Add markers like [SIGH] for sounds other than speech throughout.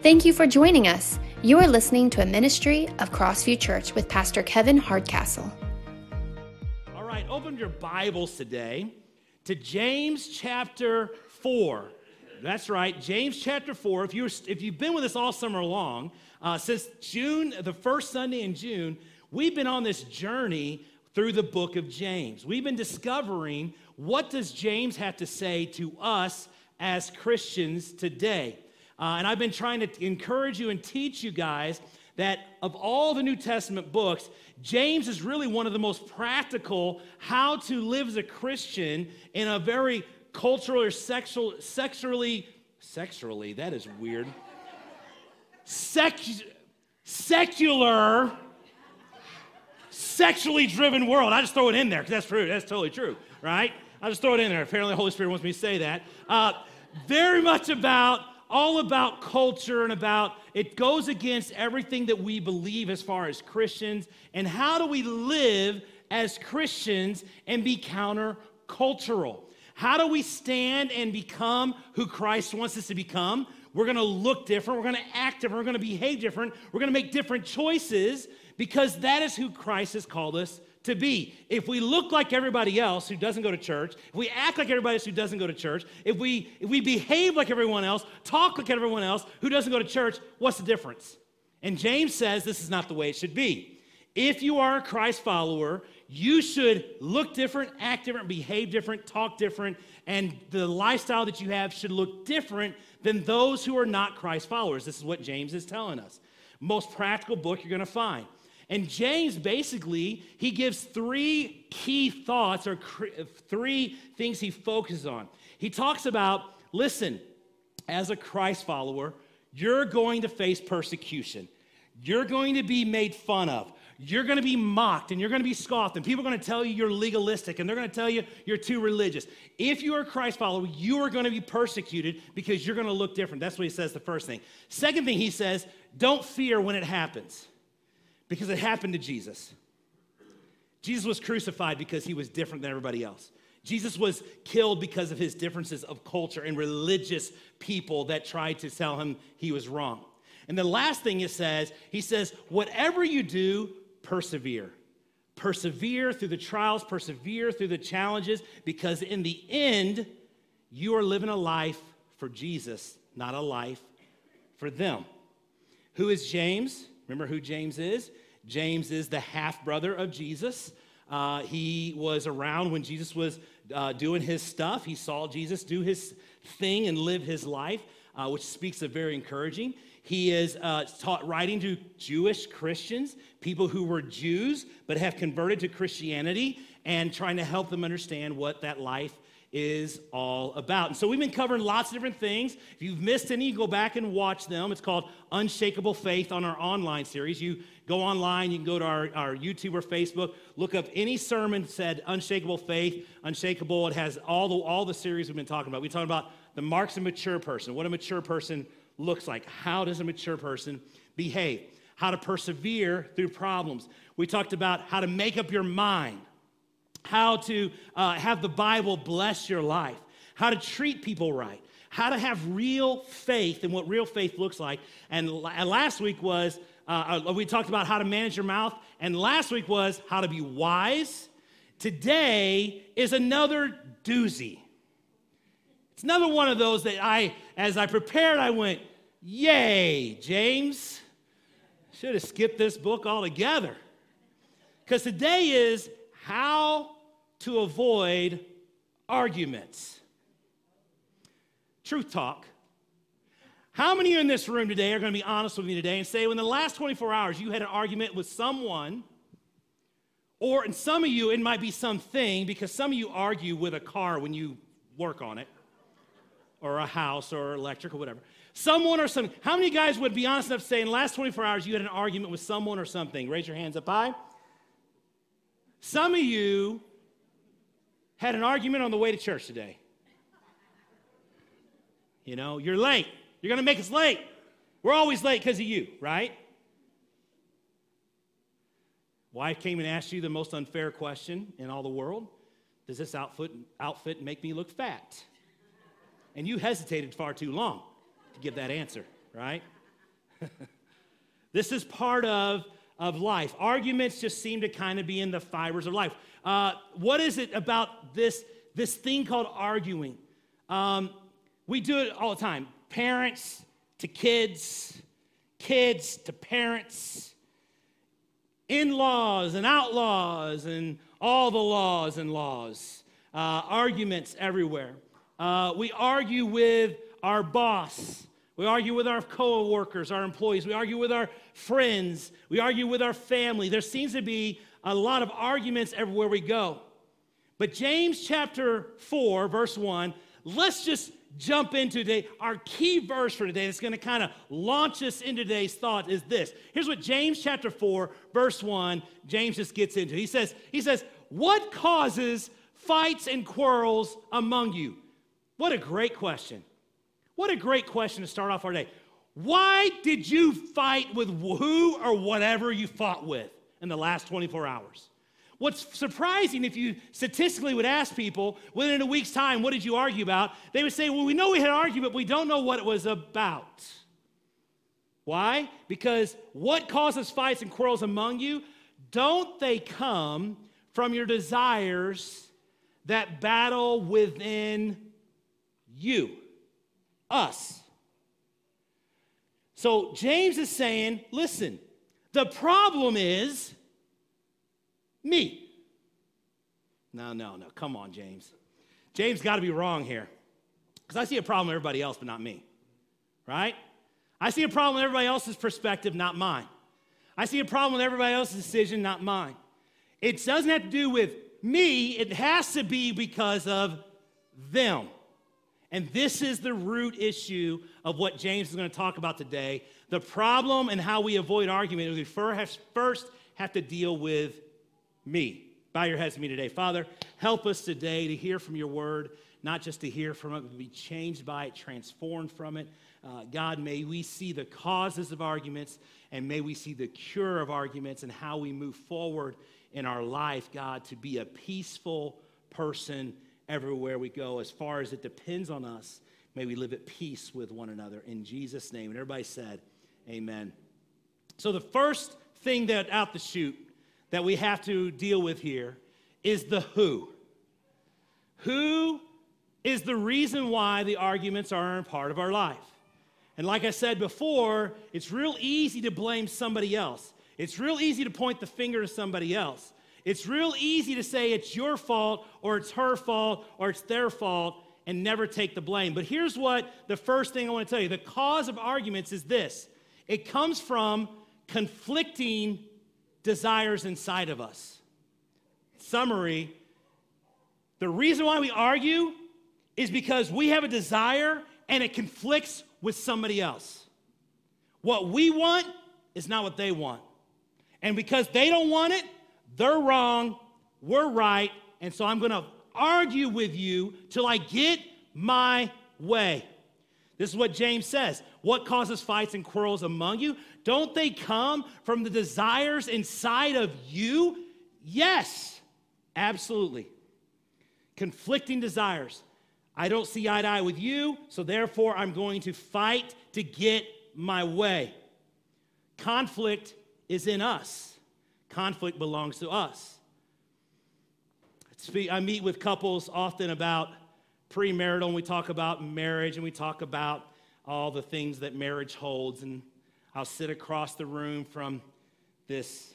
Thank you for joining us. You are listening to a ministry of Crossview Church with Pastor Kevin Hardcastle. All right, open your Bibles today to James chapter 4. That's right, James chapter 4. If, you if you've been with us all summer long, uh, since June, the first Sunday in June, we've been on this journey through the book of James. We've been discovering what does James have to say to us as Christians today. Uh, and I've been trying to encourage you and teach you guys that of all the New Testament books, James is really one of the most practical how to live as a Christian in a very cultural or sexual, sexually, sexually, that is weird. Sex, secular, sexually driven world. I just throw it in there because that's true. That's totally true, right? I just throw it in there. Apparently, the Holy Spirit wants me to say that. Uh, very much about all about culture and about it goes against everything that we believe as far as Christians. And how do we live as Christians and be countercultural? How do we stand and become who Christ wants us to become? We're gonna look different, we're gonna act different, we're gonna behave different, we're gonna make different choices because that is who Christ has called us to be. If we look like everybody else who doesn't go to church, if we act like everybody else who doesn't go to church, if we, if we behave like everyone else, talk like everyone else who doesn't go to church, what's the difference? And James says this is not the way it should be. If you are a Christ follower, you should look different, act different, behave different, talk different, and the lifestyle that you have should look different than those who are not Christ followers. This is what James is telling us. Most practical book you're going to find. And James basically, he gives three key thoughts or three things he focuses on. He talks about, listen, as a Christ follower, you're going to face persecution. You're going to be made fun of. You're going to be mocked and you're going to be scoffed, and people are going to tell you you're legalistic and they're going to tell you you're too religious. If you are a Christ follower, you are going to be persecuted because you're going to look different. That's what he says the first thing. Second thing he says, don't fear when it happens because it happened to Jesus. Jesus was crucified because he was different than everybody else. Jesus was killed because of his differences of culture and religious people that tried to tell him he was wrong. And the last thing it says, he says, whatever you do, persevere. Persevere through the trials, persevere through the challenges, because in the end, you are living a life for Jesus, not a life for them. Who is James? Remember who James is? James is the half brother of Jesus. Uh, he was around when Jesus was uh, doing his stuff. He saw Jesus do his thing and live his life, uh, which speaks of very encouraging. He is uh, taught writing to Jewish Christians, people who were Jews but have converted to Christianity, and trying to help them understand what that life is all about. And so we've been covering lots of different things. If you've missed any, go back and watch them. It's called Unshakable Faith on our online series. You go online, you can go to our, our YouTube or Facebook, look up any sermon said Unshakable Faith, Unshakable. It has all the, all the series we've been talking about. We talked about the marks of a mature person, what a mature person looks like. How does a mature person behave? How to persevere through problems. We talked about how to make up your mind how to uh, have the Bible bless your life, how to treat people right, how to have real faith and what real faith looks like. And last week was, uh, uh, we talked about how to manage your mouth, and last week was how to be wise. Today is another doozy. It's another one of those that I, as I prepared, I went, Yay, James. Should have skipped this book altogether. Because today is how to avoid arguments. Truth talk. How many of you in this room today are going to be honest with me today and say, in the last 24 hours you had an argument with someone, or in some of you, it might be something because some of you argue with a car when you work on it, or a house, or electric, or whatever. Someone or something. How many guys would be honest enough to say, in the last 24 hours, you had an argument with someone or something? Raise your hands up high. Some of you had an argument on the way to church today. You know, you're late. You're going to make us late. We're always late because of you, right? Wife came and asked you the most unfair question in all the world Does this outfit, outfit make me look fat? And you hesitated far too long to give that answer, right? [LAUGHS] this is part of, of life. Arguments just seem to kind of be in the fibers of life. Uh, what is it about this, this thing called arguing? Um, we do it all the time. Parents to kids, kids to parents, in laws and outlaws, and all the laws and laws, uh, arguments everywhere. Uh, we argue with our boss. We argue with our co-workers, our employees. We argue with our friends. We argue with our family. There seems to be a lot of arguments everywhere we go. But James chapter 4, verse 1, let's just jump into today. Our key verse for today that's going to kind of launch us into today's thought is this. Here's what James chapter 4, verse 1, James just gets into. He says, he says, What causes fights and quarrels among you? What a great question. What a great question to start off our day. Why did you fight with who or whatever you fought with in the last 24 hours? What's surprising, if you statistically would ask people within a week's time, what did you argue about? They would say, well, we know we had an argument, but we don't know what it was about. Why? Because what causes fights and quarrels among you? Don't they come from your desires that battle within you, us? So James is saying, listen, the problem is me. No, no, no. Come on, James. James got to be wrong here. Because I see a problem with everybody else, but not me. Right? I see a problem with everybody else's perspective, not mine. I see a problem with everybody else's decision, not mine. It doesn't have to do with me, it has to be because of them. And this is the root issue of what James is going to talk about today. The problem and how we avoid argument is we first have to deal with me. Bow your heads to me today. Father, help us today to hear from your word, not just to hear from it, but be changed by it, transformed from it. Uh, God, may we see the causes of arguments and may we see the cure of arguments and how we move forward in our life, God, to be a peaceful person everywhere we go. As far as it depends on us, may we live at peace with one another. In Jesus' name. And everybody said, Amen. So, the first thing that out the chute that we have to deal with here is the who. Who is the reason why the arguments are a part of our life? And like I said before, it's real easy to blame somebody else. It's real easy to point the finger to somebody else. It's real easy to say it's your fault or it's her fault or it's their fault and never take the blame. But here's what the first thing I want to tell you the cause of arguments is this it comes from conflicting desires inside of us. Summary the reason why we argue is because we have a desire and it conflicts with somebody else. What we want is not what they want. And because they don't want it, they're wrong, we're right, and so I'm gonna argue with you till I get my way. This is what James says. What causes fights and quarrels among you? Don't they come from the desires inside of you? Yes, absolutely. Conflicting desires. I don't see eye to eye with you, so therefore I'm going to fight to get my way. Conflict is in us, conflict belongs to us. I meet with couples often about premarital, and we talk about marriage, and we talk about all the things that marriage holds. And I'll sit across the room from this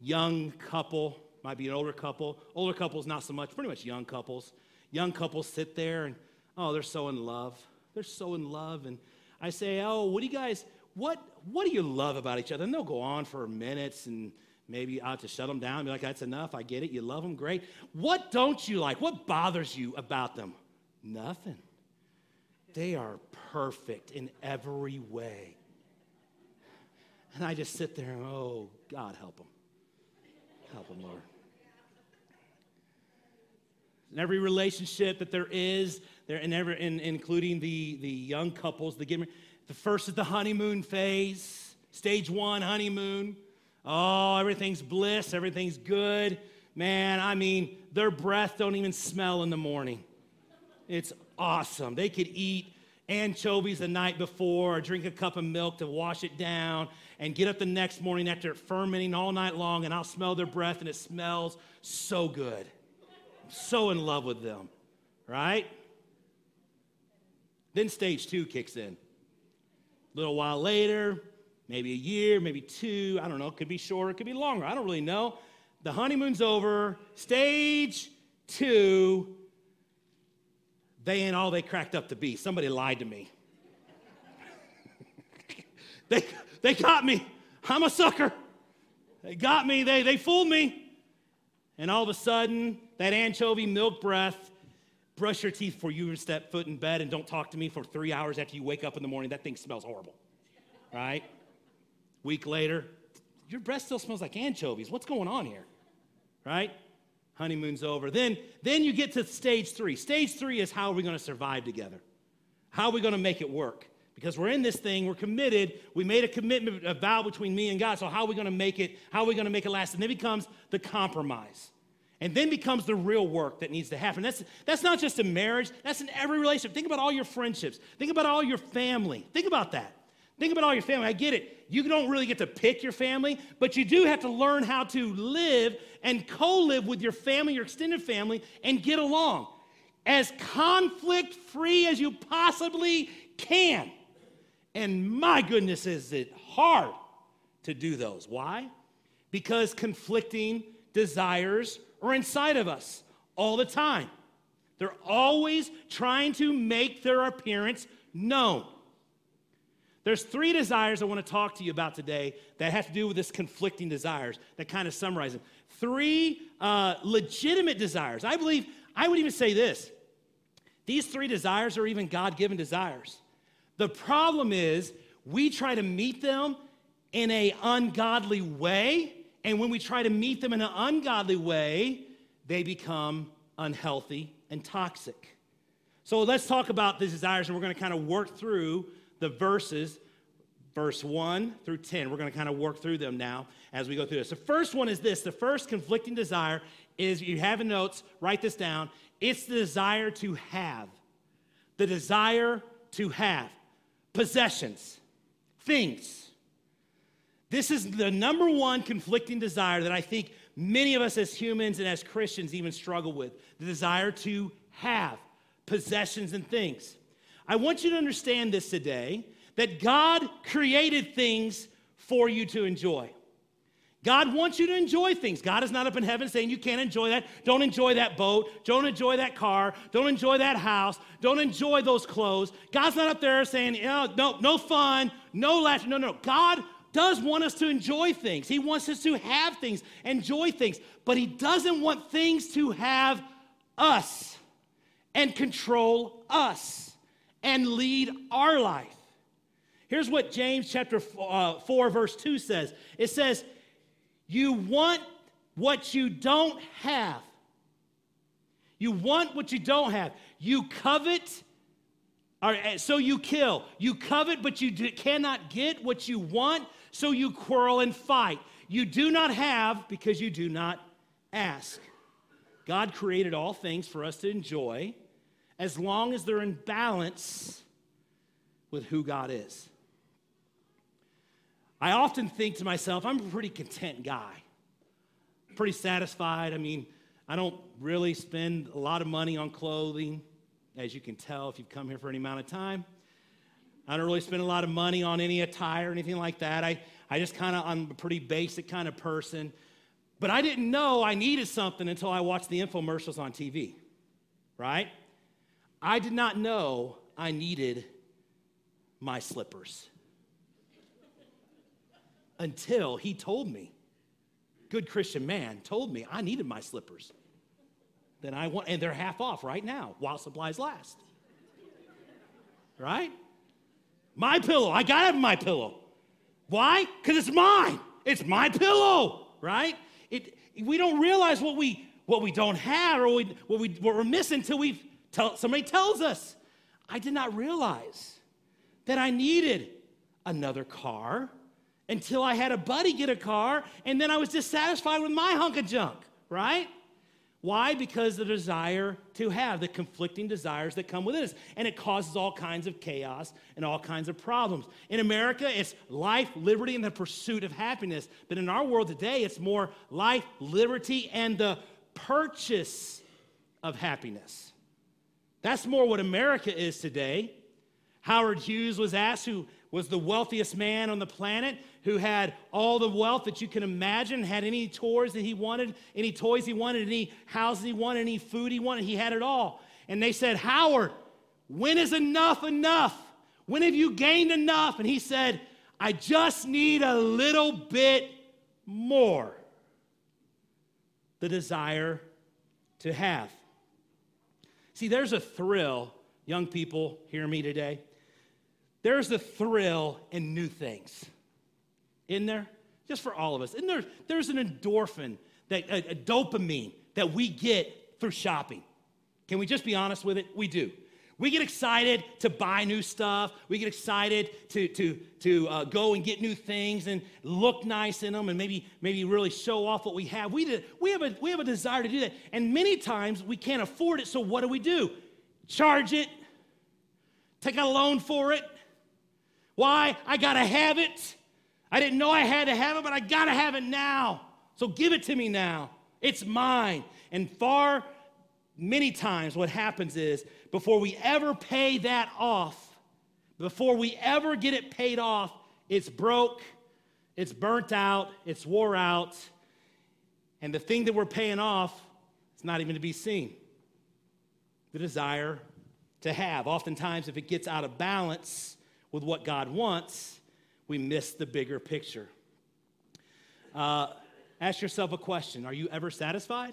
young couple, might be an older couple. Older couples, not so much, pretty much young couples. Young couples sit there and, oh, they're so in love. They're so in love. And I say, oh, what do you guys, what, what do you love about each other? And they'll go on for minutes and maybe I have to shut them down be like, that's enough. I get it. You love them. Great. What don't you like? What bothers you about them? Nothing. They are perfect in every way. And I just sit there and, oh, God, help them. Help them, Lord. In every relationship that there is, there, in every, in, including the, the young couples, the, the first is the honeymoon phase, stage one honeymoon. Oh, everything's bliss, everything's good. Man, I mean, their breath don't even smell in the morning. It's awesome. They could eat anchovies the night before, or drink a cup of milk to wash it down, and get up the next morning after fermenting all night long, and I'll smell their breath, and it smells so good. I'm so in love with them, right? Then stage two kicks in. A little while later, maybe a year, maybe two, I don't know, It could be shorter, it could be longer, I don't really know. The honeymoon's over. Stage two, they ain't all they cracked up to be. Somebody lied to me. [LAUGHS] they, they got me. I'm a sucker. They got me. They, they fooled me. And all of a sudden, that anchovy milk breath, brush your teeth before you step foot in bed and don't talk to me for three hours after you wake up in the morning. That thing smells horrible, right? Week later, your breath still smells like anchovies. What's going on here, right? Honeymoon's over. Then, then you get to stage three. Stage three is how are we going to survive together? How are we going to make it work? Because we're in this thing, we're committed. We made a commitment, a vow between me and God. So how are we going to make it? How are we going to make it last? And then becomes the compromise. And then becomes the real work that needs to happen. That's, that's not just in marriage, that's in every relationship. Think about all your friendships. Think about all your family. Think about that. Think about all your family. I get it. You don't really get to pick your family, but you do have to learn how to live and co live with your family, your extended family, and get along as conflict free as you possibly can. And my goodness, is it hard to do those. Why? Because conflicting desires are inside of us all the time. They're always trying to make their appearance known. There's three desires I want to talk to you about today that have to do with this conflicting desires that kind of summarize them. Three uh, legitimate desires. I believe, I would even say this these three desires are even God given desires. The problem is we try to meet them in an ungodly way, and when we try to meet them in an ungodly way, they become unhealthy and toxic. So let's talk about the desires, and we're going to kind of work through the verses, verse 1 through 10. We're going to kind of work through them now as we go through this. The first one is this the first conflicting desire is you have in notes, write this down. It's the desire to have. The desire to have possessions, things. This is the number one conflicting desire that I think many of us as humans and as Christians even struggle with the desire to have possessions and things. I want you to understand this today that God created things for you to enjoy. God wants you to enjoy things. God is not up in heaven saying you can't enjoy that. Don't enjoy that boat. Don't enjoy that car. Don't enjoy that house. Don't enjoy those clothes. God's not up there saying, oh, no, no fun, no laughter. No, no. God does want us to enjoy things. He wants us to have things, enjoy things, but He doesn't want things to have us and control us and lead our life. Here's what James chapter uh, 4, verse 2 says it says, You want what you don't have. You want what you don't have. You covet, or, so you kill. You covet, but you do, cannot get what you want, so you quarrel and fight. You do not have because you do not ask. God created all things for us to enjoy as long as they're in balance with who God is. I often think to myself, I'm a pretty content guy, pretty satisfied. I mean, I don't really spend a lot of money on clothing, as you can tell if you've come here for any amount of time. I don't really spend a lot of money on any attire or anything like that. I, I just kind of, I'm a pretty basic kind of person. But I didn't know I needed something until I watched the infomercials on TV, right? I did not know I needed my slippers until he told me. Good Christian man told me I needed my slippers. Then I want, and they're half off right now while supplies last. Right? My pillow. I gotta have my pillow. Why? Because it's mine. It's my pillow, right? It, we don't realize what we what we don't have or we, what, we, what we're missing until we've Tell, somebody tells us, I did not realize that I needed another car until I had a buddy get a car, and then I was dissatisfied with my hunk of junk, right? Why? Because the desire to have, the conflicting desires that come with it. And it causes all kinds of chaos and all kinds of problems. In America, it's life, liberty, and the pursuit of happiness. But in our world today, it's more life, liberty, and the purchase of happiness. That's more what America is today. Howard Hughes was asked, who was the wealthiest man on the planet, who had all the wealth that you can imagine, had any toys that he wanted, any toys he wanted, any houses he wanted, any food he wanted. He had it all. And they said, Howard, when is enough enough? When have you gained enough? And he said, I just need a little bit more. The desire to have. See, there's a thrill, young people, hear me today. There's a thrill in new things in there? Just for all of us. And there, there's an endorphin, that, a, a dopamine that we get through shopping. Can we just be honest with it? We do. We get excited to buy new stuff. We get excited to, to, to uh, go and get new things and look nice in them and maybe, maybe really show off what we have. We, did, we, have a, we have a desire to do that. And many times we can't afford it, so what do we do? Charge it, take out a loan for it. Why? I gotta have it. I didn't know I had to have it, but I got to have it now. So give it to me now. It's mine. And far, many times, what happens is before we ever pay that off, before we ever get it paid off, it's broke, it's burnt out, it's wore out, and the thing that we're paying off is not even to be seen. The desire to have. Oftentimes, if it gets out of balance with what God wants, we miss the bigger picture. Uh, ask yourself a question Are you ever satisfied?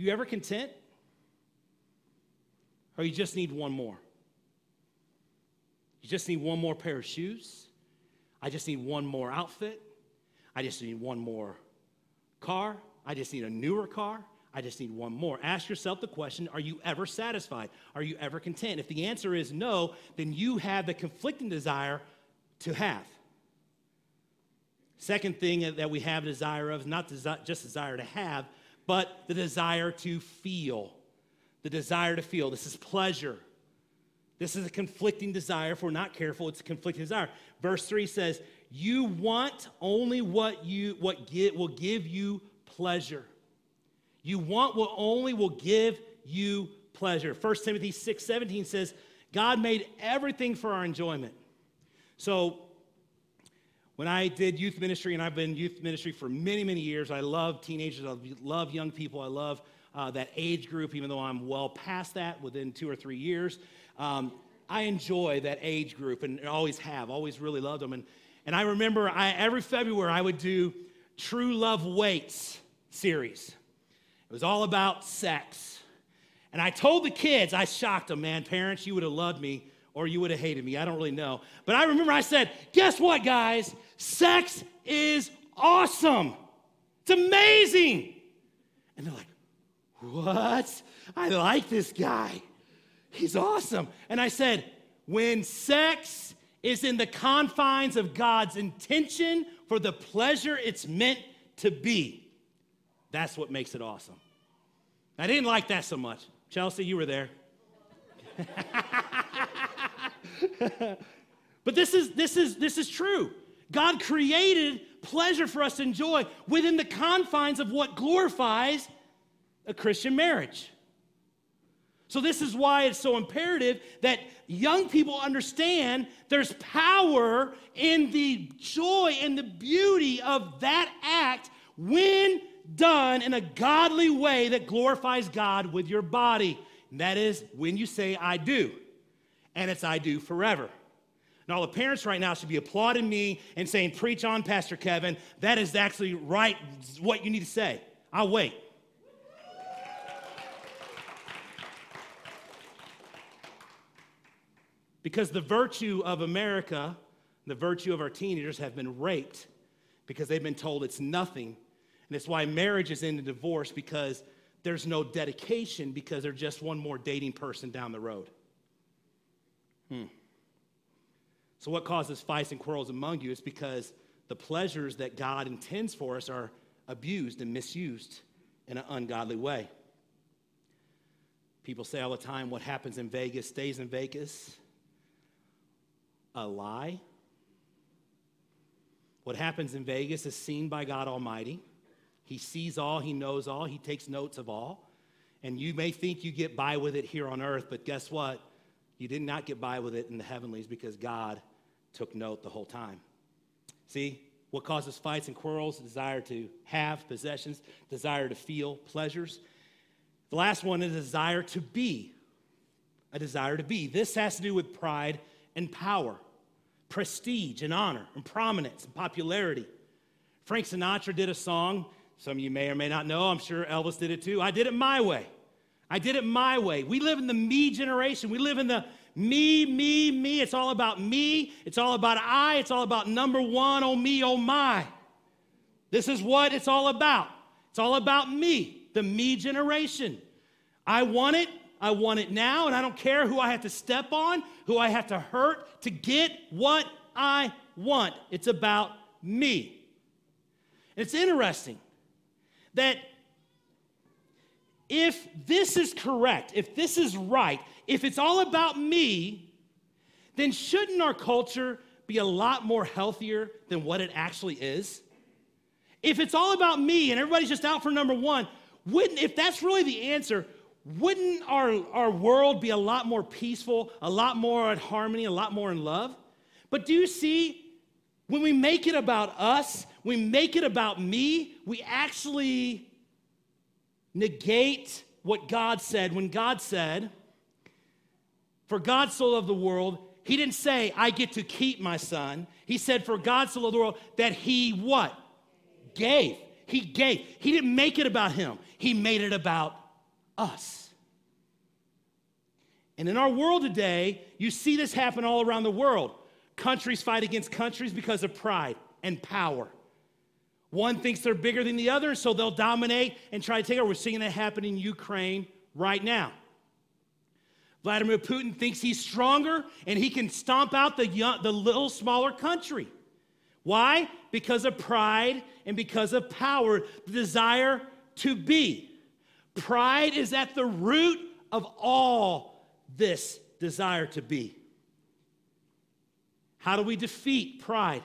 You ever content? Or you just need one more? You just need one more pair of shoes? I just need one more outfit? I just need one more car? I just need a newer car? I just need one more. Ask yourself the question Are you ever satisfied? Are you ever content? If the answer is no, then you have the conflicting desire to have. Second thing that we have a desire of, not desi- just desire to have, but the desire to feel. The desire to feel. This is pleasure. This is a conflicting desire. If we're not careful, it's a conflicting desire. Verse 3 says, You want only what you what get, will give you pleasure. You want what only will give you pleasure. 1 Timothy 6 17 says, God made everything for our enjoyment. So, when I did youth ministry, and I've been youth ministry for many, many years, I love teenagers, I love young people, I love uh, that age group, even though I'm well past that within two or three years. Um, I enjoy that age group and always have, always really loved them. And, and I remember I, every February I would do True Love Waits series. It was all about sex. And I told the kids, I shocked them, man, parents, you would have loved me or you would have hated me. I don't really know. But I remember I said, guess what, guys? Sex is awesome. It's amazing. And they're like, what? I like this guy. He's awesome. And I said, when sex is in the confines of God's intention for the pleasure it's meant to be, that's what makes it awesome. I didn't like that so much. Chelsea, you were there. [LAUGHS] but this is, this, is, this is true. God created pleasure for us to enjoy within the confines of what glorifies a Christian marriage. So, this is why it's so imperative that young people understand there's power in the joy and the beauty of that act when done in a godly way that glorifies God with your body. And that is when you say, I do and it's I do forever. And all the parents right now should be applauding me and saying, Preach on, Pastor Kevin. That is actually right, what you need to say. I'll wait. Because the virtue of America, the virtue of our teenagers have been raped because they've been told it's nothing. And it's why marriage is into divorce because there's no dedication because they're just one more dating person down the road. Hmm. So, what causes fights and quarrels among you is because the pleasures that God intends for us are abused and misused in an ungodly way. People say all the time, what happens in Vegas stays in Vegas. A lie. What happens in Vegas is seen by God Almighty. He sees all, He knows all, He takes notes of all. And you may think you get by with it here on earth, but guess what? You did not get by with it in the heavenlies because God took note the whole time. See, what causes fights and quarrels? Desire to have possessions, desire to feel pleasures. The last one is a desire to be. A desire to be. This has to do with pride and power, prestige and honor, and prominence and popularity. Frank Sinatra did a song. Some of you may or may not know. I'm sure Elvis did it too. I did it my way. I did it my way. We live in the me generation. We live in the me, me, me. It's all about me. It's all about I. It's all about number one, oh me, oh my. This is what it's all about. It's all about me, the me generation. I want it. I want it now, and I don't care who I have to step on, who I have to hurt to get what I want. It's about me. It's interesting that if this is correct, if this is right, if it's all about me, then shouldn't our culture be a lot more healthier than what it actually is? If it's all about me and everybody's just out for number one, wouldn't, if that's really the answer, wouldn't our, our world be a lot more peaceful, a lot more in harmony, a lot more in love? But do you see, when we make it about us, we make it about me, we actually negate what God said when God said, For God so loved the world, he didn't say, I get to keep my son. He said, For God so loved the world that he what? Gave. He gave. He didn't make it about him, he made it about us. And in our world today, you see this happen all around the world. Countries fight against countries because of pride and power. One thinks they're bigger than the other, so they'll dominate and try to take over. We're seeing that happen in Ukraine right now. Vladimir Putin thinks he's stronger and he can stomp out the, young, the little smaller country. Why? Because of pride and because of power, the desire to be. Pride is at the root of all this desire to be. How do we defeat pride?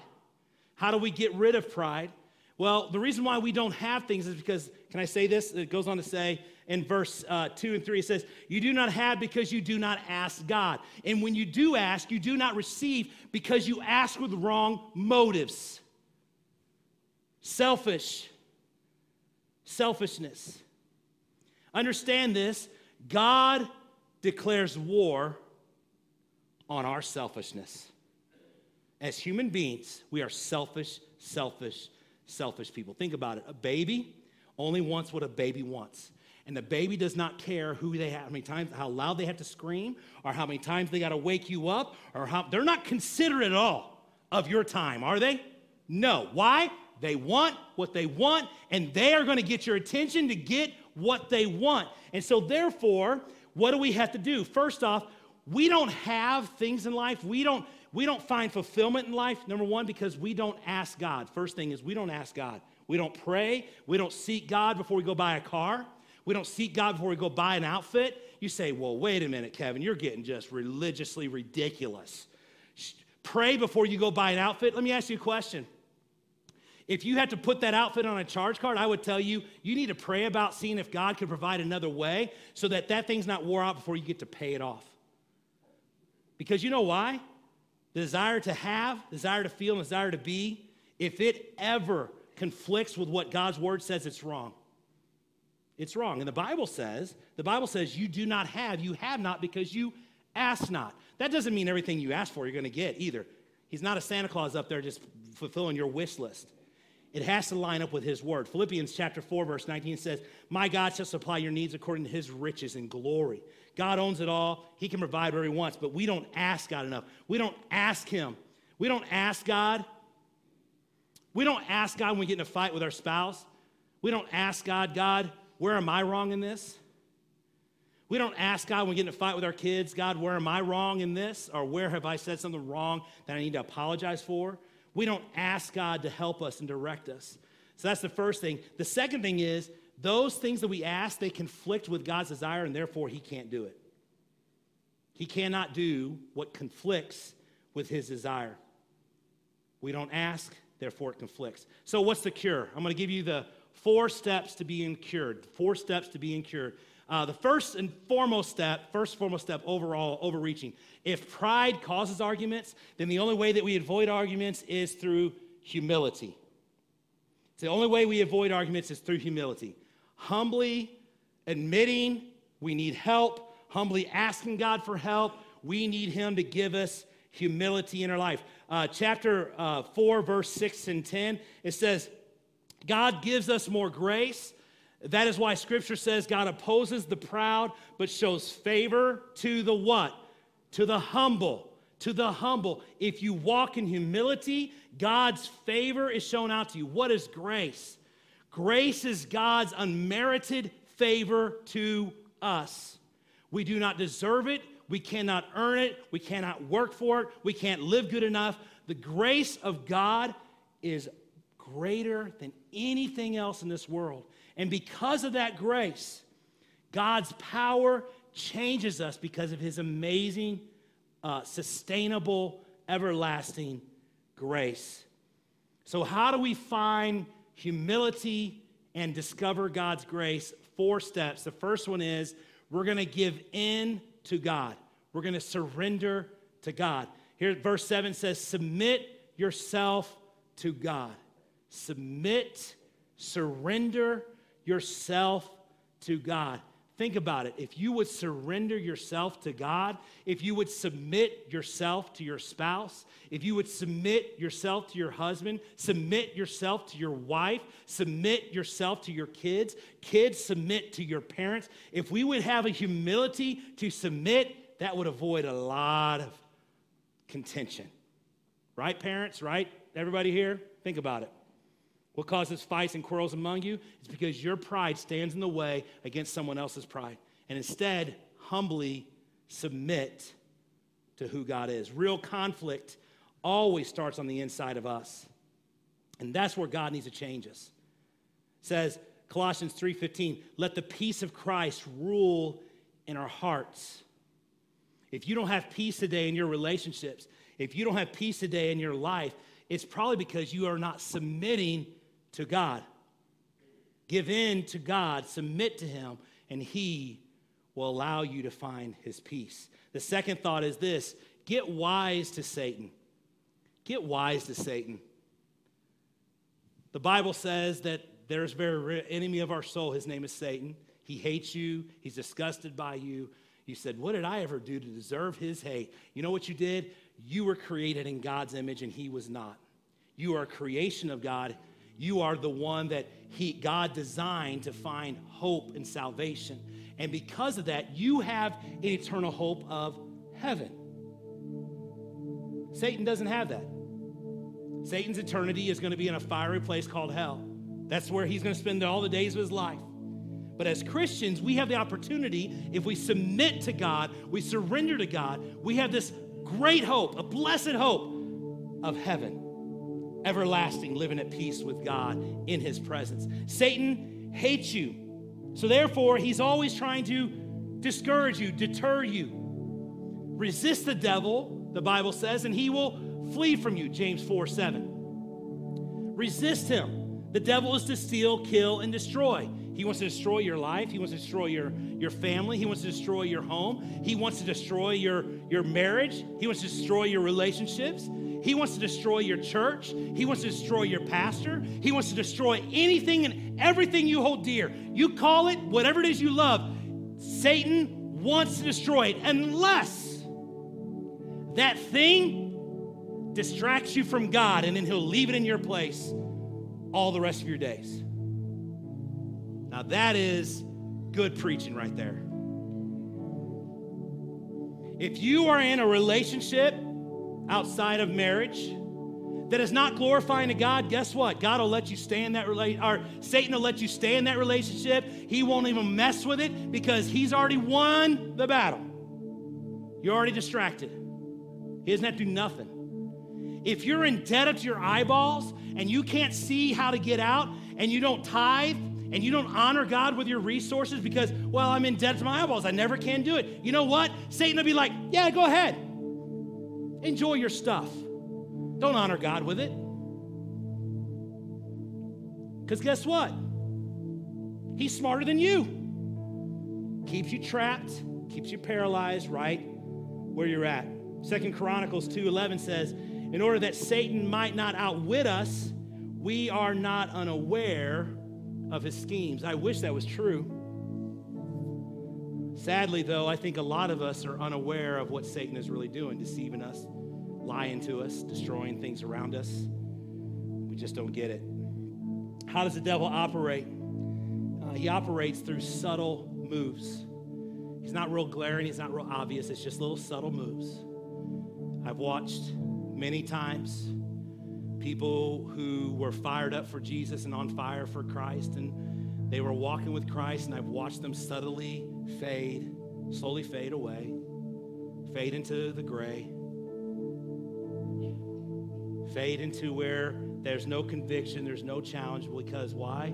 How do we get rid of pride? Well, the reason why we don't have things is because, can I say this? It goes on to say in verse uh, 2 and 3, it says, You do not have because you do not ask God. And when you do ask, you do not receive because you ask with wrong motives. Selfish. Selfishness. Understand this God declares war on our selfishness. As human beings, we are selfish, selfish, selfish people. Think about it. A baby only wants what a baby wants. And the baby does not care who they have, how many times, how loud they have to scream, or how many times they got to wake you up, or how they're not considerate at all of your time, are they? No. Why? They want what they want, and they are going to get your attention to get what they want. And so, therefore, what do we have to do? First off, we don't have things in life. We don't we don't find fulfillment in life, number one, because we don't ask God. First thing is, we don't ask God. We don't pray. We don't seek God before we go buy a car. We don't seek God before we go buy an outfit. You say, well, wait a minute, Kevin, you're getting just religiously ridiculous. Pray before you go buy an outfit. Let me ask you a question. If you had to put that outfit on a charge card, I would tell you, you need to pray about seeing if God could provide another way so that that thing's not wore out before you get to pay it off. Because you know why? the desire to have, desire to feel, and desire to be, if it ever conflicts with what God's word says, it's wrong. It's wrong. And the Bible says, the Bible says, you do not have, you have not because you ask not. That doesn't mean everything you ask for you're going to get either. He's not a Santa Claus up there just fulfilling your wish list. It has to line up with his word. Philippians chapter 4, verse 19 says, My God shall supply your needs according to his riches and glory. God owns it all. He can provide whatever he wants, but we don't ask God enough. We don't ask him. We don't ask God. We don't ask God when we get in a fight with our spouse. We don't ask God, God, where am I wrong in this? We don't ask God when we get in a fight with our kids, God, where am I wrong in this? Or where have I said something wrong that I need to apologize for? We don't ask God to help us and direct us. So that's the first thing. The second thing is those things that we ask, they conflict with God's desire, and therefore he can't do it. He cannot do what conflicts with his desire. We don't ask, therefore it conflicts. So, what's the cure? I'm going to give you the four steps to being cured. Four steps to being cured. Uh, the first and foremost step, first foremost step overall, overreaching. If pride causes arguments, then the only way that we avoid arguments is through humility. It's the only way we avoid arguments is through humility. Humbly admitting we need help, humbly asking God for help. We need Him to give us humility in our life. Uh, chapter uh, 4, verse 6 and 10, it says, God gives us more grace. That is why scripture says God opposes the proud, but shows favor to the what? To the humble. To the humble. If you walk in humility, God's favor is shown out to you. What is grace? Grace is God's unmerited favor to us. We do not deserve it. We cannot earn it. We cannot work for it. We can't live good enough. The grace of God is greater than anything else in this world. And because of that grace, God's power changes us because of his amazing, uh, sustainable, everlasting grace. So, how do we find humility and discover God's grace? Four steps. The first one is we're going to give in to God, we're going to surrender to God. Here, verse 7 says, Submit yourself to God. Submit, surrender yourself to God. Think about it. If you would surrender yourself to God, if you would submit yourself to your spouse, if you would submit yourself to your husband, submit yourself to your wife, submit yourself to your kids, kids submit to your parents, if we would have a humility to submit, that would avoid a lot of contention. Right, parents? Right? Everybody here? Think about it. What causes fights and quarrels among you? is because your pride stands in the way against someone else's pride. And instead, humbly submit to who God is. Real conflict always starts on the inside of us. And that's where God needs to change us. It says Colossians 3:15, let the peace of Christ rule in our hearts. If you don't have peace today in your relationships, if you don't have peace today in your life, it's probably because you are not submitting to God. Give in to God, submit to Him, and He will allow you to find His peace. The second thought is this get wise to Satan. Get wise to Satan. The Bible says that there's a very enemy of our soul. His name is Satan. He hates you, he's disgusted by you. You said, What did I ever do to deserve his hate? You know what you did? You were created in God's image and he was not. You are a creation of God you are the one that he, God designed to find hope and salvation. And because of that, you have an eternal hope of heaven. Satan doesn't have that. Satan's eternity is going to be in a fiery place called hell. That's where he's going to spend all the days of his life. But as Christians, we have the opportunity, if we submit to God, we surrender to God, we have this great hope, a blessed hope of heaven everlasting, living at peace with God in his presence. Satan hates you. So therefore, he's always trying to discourage you, deter you. Resist the devil, the Bible says, and he will flee from you, James 4 7. Resist him. The devil is to steal, kill, and destroy. He wants to destroy your life. He wants to destroy your, your family. He wants to destroy your home. He wants to destroy your, your marriage. He wants to destroy your relationships. He wants to destroy your church. He wants to destroy your pastor. He wants to destroy anything and everything you hold dear. You call it whatever it is you love. Satan wants to destroy it unless that thing distracts you from God and then he'll leave it in your place all the rest of your days. Now, that is good preaching right there. If you are in a relationship outside of marriage that is not glorifying to God, guess what? God will let you stay in that relationship, or Satan will let you stay in that relationship. He won't even mess with it because he's already won the battle. You're already distracted. He doesn't have to do nothing. If you're in debt up to your eyeballs and you can't see how to get out and you don't tithe and you don't honor God with your resources because, well, I'm in debt to my eyeballs. I never can do it. You know what? Satan will be like, yeah, go ahead. Enjoy your stuff. Don't honor God with it. Because guess what? He's smarter than you. Keeps you trapped, keeps you paralyzed right where you're at. Second Chronicles 2:11 says, "In order that Satan might not outwit us, we are not unaware of his schemes." I wish that was true. Sadly, though, I think a lot of us are unaware of what Satan is really doing, deceiving us, lying to us, destroying things around us. We just don't get it. How does the devil operate? Uh, he operates through subtle moves. He's not real glaring, he's not real obvious, it's just little subtle moves. I've watched many times people who were fired up for Jesus and on fire for Christ, and they were walking with Christ, and I've watched them subtly fade, slowly fade away, fade into the gray, fade into where there's no conviction, there's no challenge because why?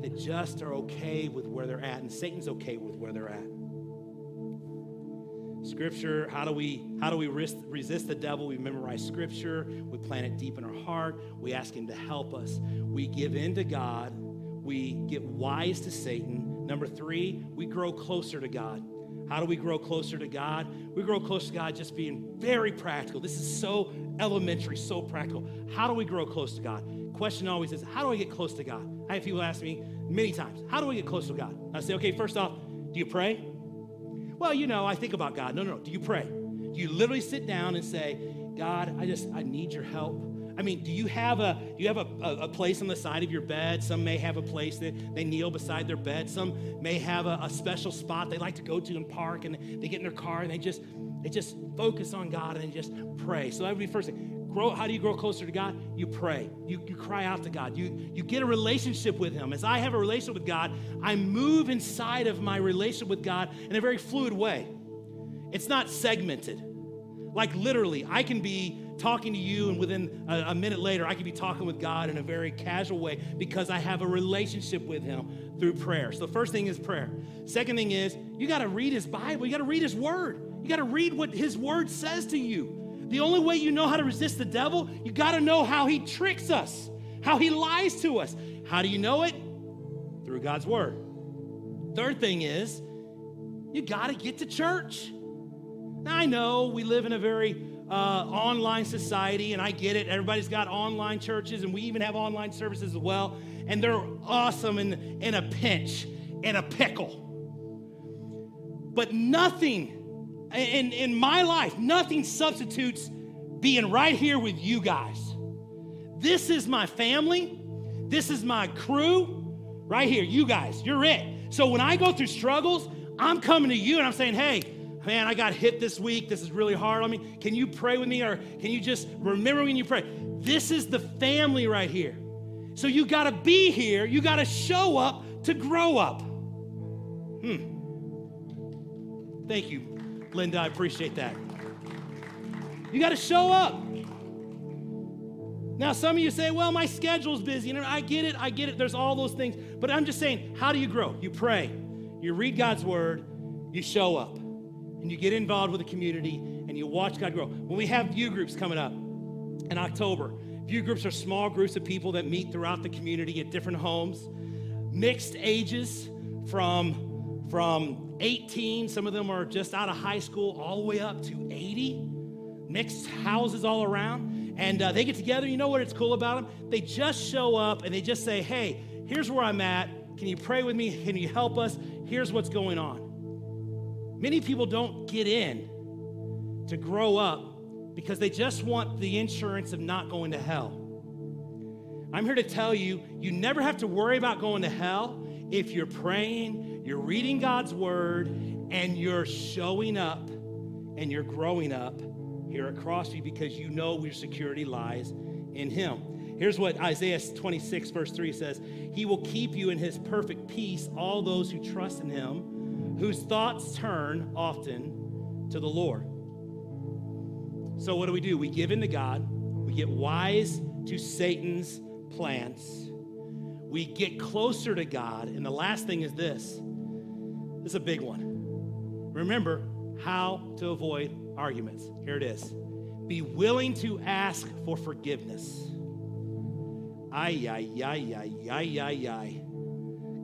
They just are okay with where they're at, and Satan's okay with where they're at. Scripture, how do we how do we resist the devil? We memorize scripture, we plant it deep in our heart, we ask him to help us. We give in to God, we get wise to Satan. Number 3, we grow closer to God. How do we grow closer to God? We grow closer to God just being very practical. This is so elementary, so practical. How do we grow close to God? Question always is, how do I get close to God? I have people ask me many times, how do I get close to God? I say, okay, first off, do you pray? Well, you know, I think about God. No, no, no. Do you pray? Do you literally sit down and say, God, I just, I need your help. I mean, do you have a do you have a, a, a, place on the side of your bed? Some may have a place that they kneel beside their bed. Some may have a, a special spot they like to go to and park, and they get in their car and they just they just focus on God and just pray. So that would be first thing. Grow, how do you grow closer to God? You pray. You, you cry out to God. You, you get a relationship with Him. As I have a relationship with God, I move inside of my relationship with God in a very fluid way. It's not segmented. Like literally, I can be talking to you, and within a, a, minute later, I could be talking with God in a very casual way because I have a relationship with Him through prayer. So the first thing is prayer. Second thing is you got to read His Bible, you got to read His Word, you got to read what His Word says to you. The only way you know how to resist the devil, you got to know how he tricks us, how he lies to us. How do you know it? Through God's Word. Third thing is, you got to get to church. Now, I know we live in a very uh, online society, and I get it. Everybody's got online churches, and we even have online services as well. And they're awesome in, in a pinch, in a pickle. But nothing in, in my life, nothing substitutes being right here with you guys. This is my family. This is my crew right here. You guys, you're it. So when I go through struggles, I'm coming to you and I'm saying, hey, man, I got hit this week. This is really hard on me. Can you pray with me? Or can you just remember when you pray? This is the family right here. So you got to be here. You got to show up to grow up. Hmm. Thank you, Linda. I appreciate that. You got to show up. Now, some of you say, well, my schedule's busy. And I get it. I get it. There's all those things. But I'm just saying, how do you grow? You pray, you read God's word, you show up and you get involved with the community and you watch God grow. When we have view groups coming up in October, view groups are small groups of people that meet throughout the community at different homes, mixed ages from, from 18, some of them are just out of high school, all the way up to 80, mixed houses all around. And uh, they get together. You know what it's cool about them? They just show up and they just say, hey, here's where I'm at. Can you pray with me? Can you help us? Here's what's going on. Many people don't get in to grow up because they just want the insurance of not going to hell. I'm here to tell you, you never have to worry about going to hell if you're praying, you're reading God's word, and you're showing up and you're growing up here at Crossview because you know your security lies in Him. Here's what Isaiah 26, verse 3 says He will keep you in His perfect peace, all those who trust in Him whose thoughts turn often to the Lord. So, what do we do? We give in to God, we get wise to Satan's plans. we get closer to God. And the last thing is this this is a big one. Remember how to avoid arguments. Here it is be willing to ask for forgiveness. Ay, ay, ay, ay, ay, ay, ay.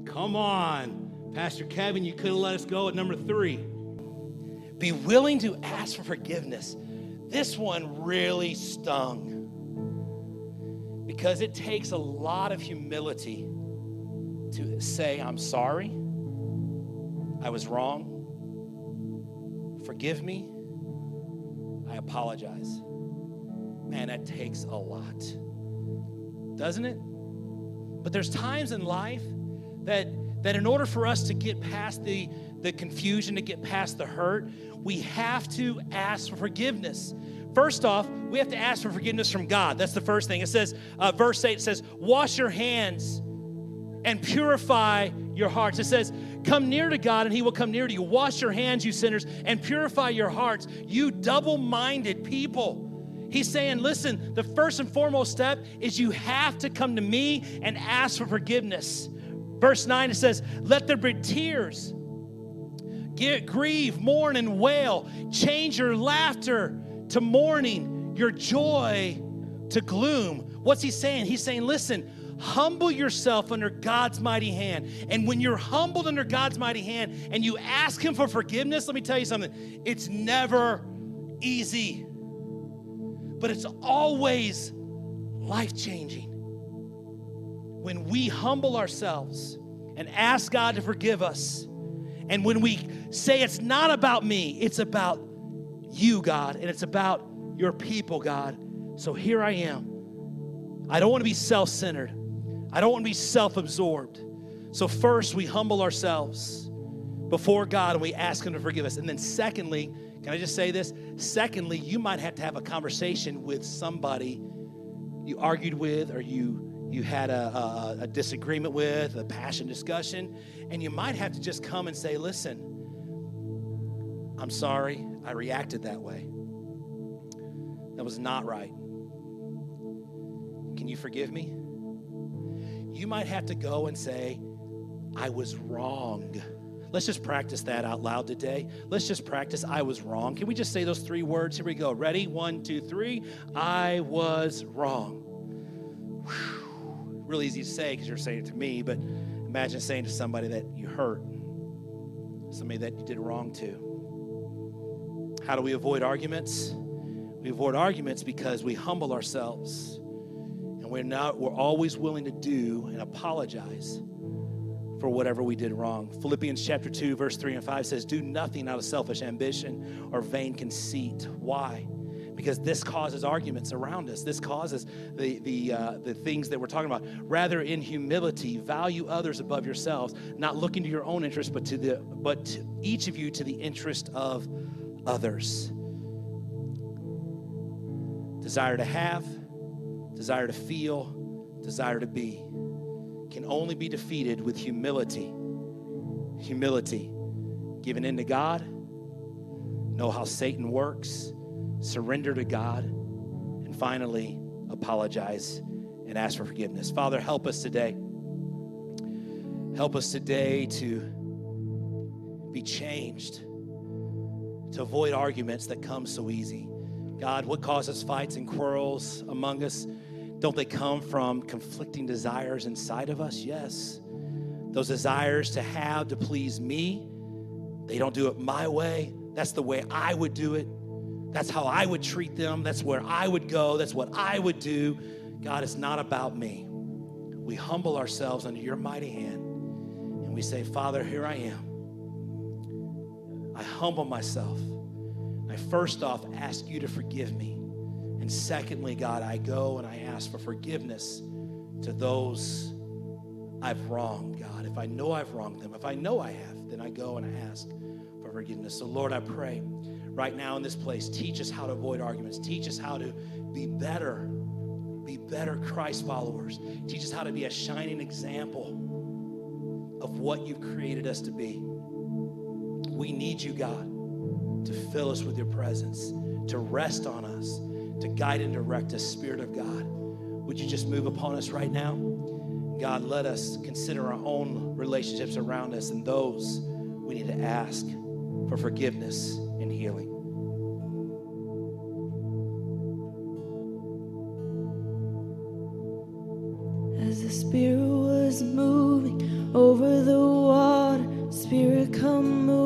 Come on, Pastor Kevin, you could have let us go at number three. Be willing to ask for forgiveness. This one really stung because it takes a lot of humility to say, I'm sorry, I was wrong, forgive me, I apologize. Man, that takes a lot, doesn't it? But there's times in life that, that in order for us to get past the, the confusion, to get past the hurt, we have to ask for forgiveness. First off, we have to ask for forgiveness from God. That's the first thing. It says, uh, verse 8 says, Wash your hands and purify your hearts. It says, Come near to God and he will come near to you. Wash your hands, you sinners, and purify your hearts, you double minded people. He's saying, listen, the first and foremost step is you have to come to me and ask for forgiveness. Verse 9, it says, Let there be tears. Get, grieve, mourn, and wail. Change your laughter to mourning, your joy to gloom. What's he saying? He's saying, listen, humble yourself under God's mighty hand. And when you're humbled under God's mighty hand and you ask Him for forgiveness, let me tell you something, it's never easy, but it's always life changing. When we humble ourselves and ask God to forgive us, and when we say it's not about me, it's about you, God, and it's about your people, God. So here I am. I don't want to be self centered. I don't want to be self absorbed. So, first, we humble ourselves before God and we ask Him to forgive us. And then, secondly, can I just say this? Secondly, you might have to have a conversation with somebody you argued with or you you had a, a, a, disagreement with, a passion discussion, and you might have to just come and say, Listen, I'm sorry, I reacted that way. That was not right. Can you forgive me? you might have to go and say, I was wrong. Let's just practice that out loud today. Let's just practice, I was wrong. Can we just say those three words? Here we go. Ready? One, two, three. I was wrong. Really easy to say because you're saying it to me, but imagine saying to somebody that you hurt, somebody that you did wrong to. How do we avoid arguments? We avoid arguments because we humble ourselves and we're not we're always willing to do and apologize for whatever we did wrong. Philippians chapter 2 verse 3 and 5 says do nothing out of selfish ambition or vain conceit. Why? Because this causes arguments around us. This causes the the uh, the things that we're talking about. Rather, in humility, value others above yourselves, not looking to your own interest, but to the but to each of you to the interest of others. Desire to have, desire to feel, desire to be can only be defeated with humility. Humility, giving in to God, know how Satan works, surrender to God, and finally apologize and ask for forgiveness. Father, help us today. Help us today to be changed, to avoid arguments that come so easy. God, what causes fights and quarrels among us? Don't they come from conflicting desires inside of us? Yes. Those desires to have, to please me, they don't do it my way. That's the way I would do it. That's how I would treat them. That's where I would go. That's what I would do. God, it's not about me. We humble ourselves under your mighty hand and we say, Father, here I am. I humble myself. I first off ask you to forgive me. And secondly, God, I go and I ask for forgiveness to those I've wronged, God. If I know I've wronged them, if I know I have, then I go and I ask for forgiveness. So, Lord, I pray right now in this place. Teach us how to avoid arguments. Teach us how to be better, be better Christ followers. Teach us how to be a shining example of what you've created us to be. We need you, God, to fill us with your presence, to rest on us, to guide and direct us, Spirit of God. Would you just move upon us right now? God, let us consider our own relationships around us and those we need to ask for forgiveness healing. As the Spirit was moving over the water, Spirit come move.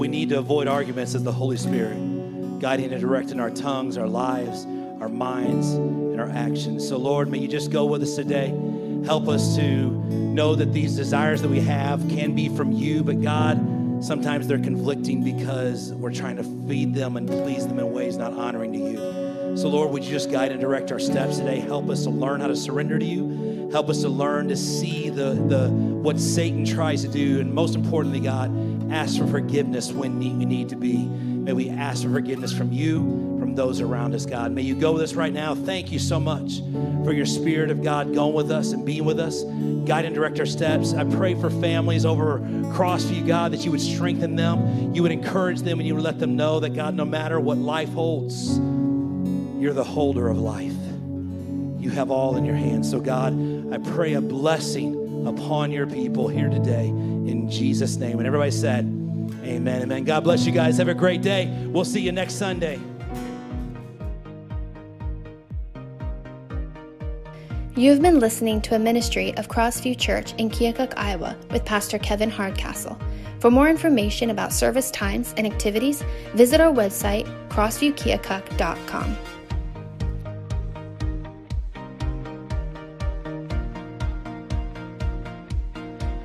we need to avoid arguments as the Holy Spirit guiding and directing our tongues, our lives, our minds, and our actions. So, Lord, may you just go with us today. Help us to know that these desires that we have can be from you, but God, sometimes they're conflicting because we're trying to feed them and please them in ways not honoring to you. So, Lord, would you just guide and direct our steps today? Help us to learn how to surrender to you. Help us to learn to see the, the what Satan tries to do. And most importantly, God, ask for forgiveness when we need to be. May we ask for forgiveness from you, from those around us, God. May you go with us right now. Thank you so much for your Spirit of God going with us and being with us. Guide and direct our steps. I pray for families over Crossview, God, that you would strengthen them, you would encourage them, and you would let them know that, God, no matter what life holds, you're the holder of life. You have all in your hands. So, God, I pray a blessing upon your people here today in Jesus' name. And everybody said, Amen. Amen. God bless you guys. Have a great day. We'll see you next Sunday. You have been listening to a ministry of Crossview Church in Keokuk, Iowa, with Pastor Kevin Hardcastle. For more information about service times and activities, visit our website, crossviewkeokuk.com.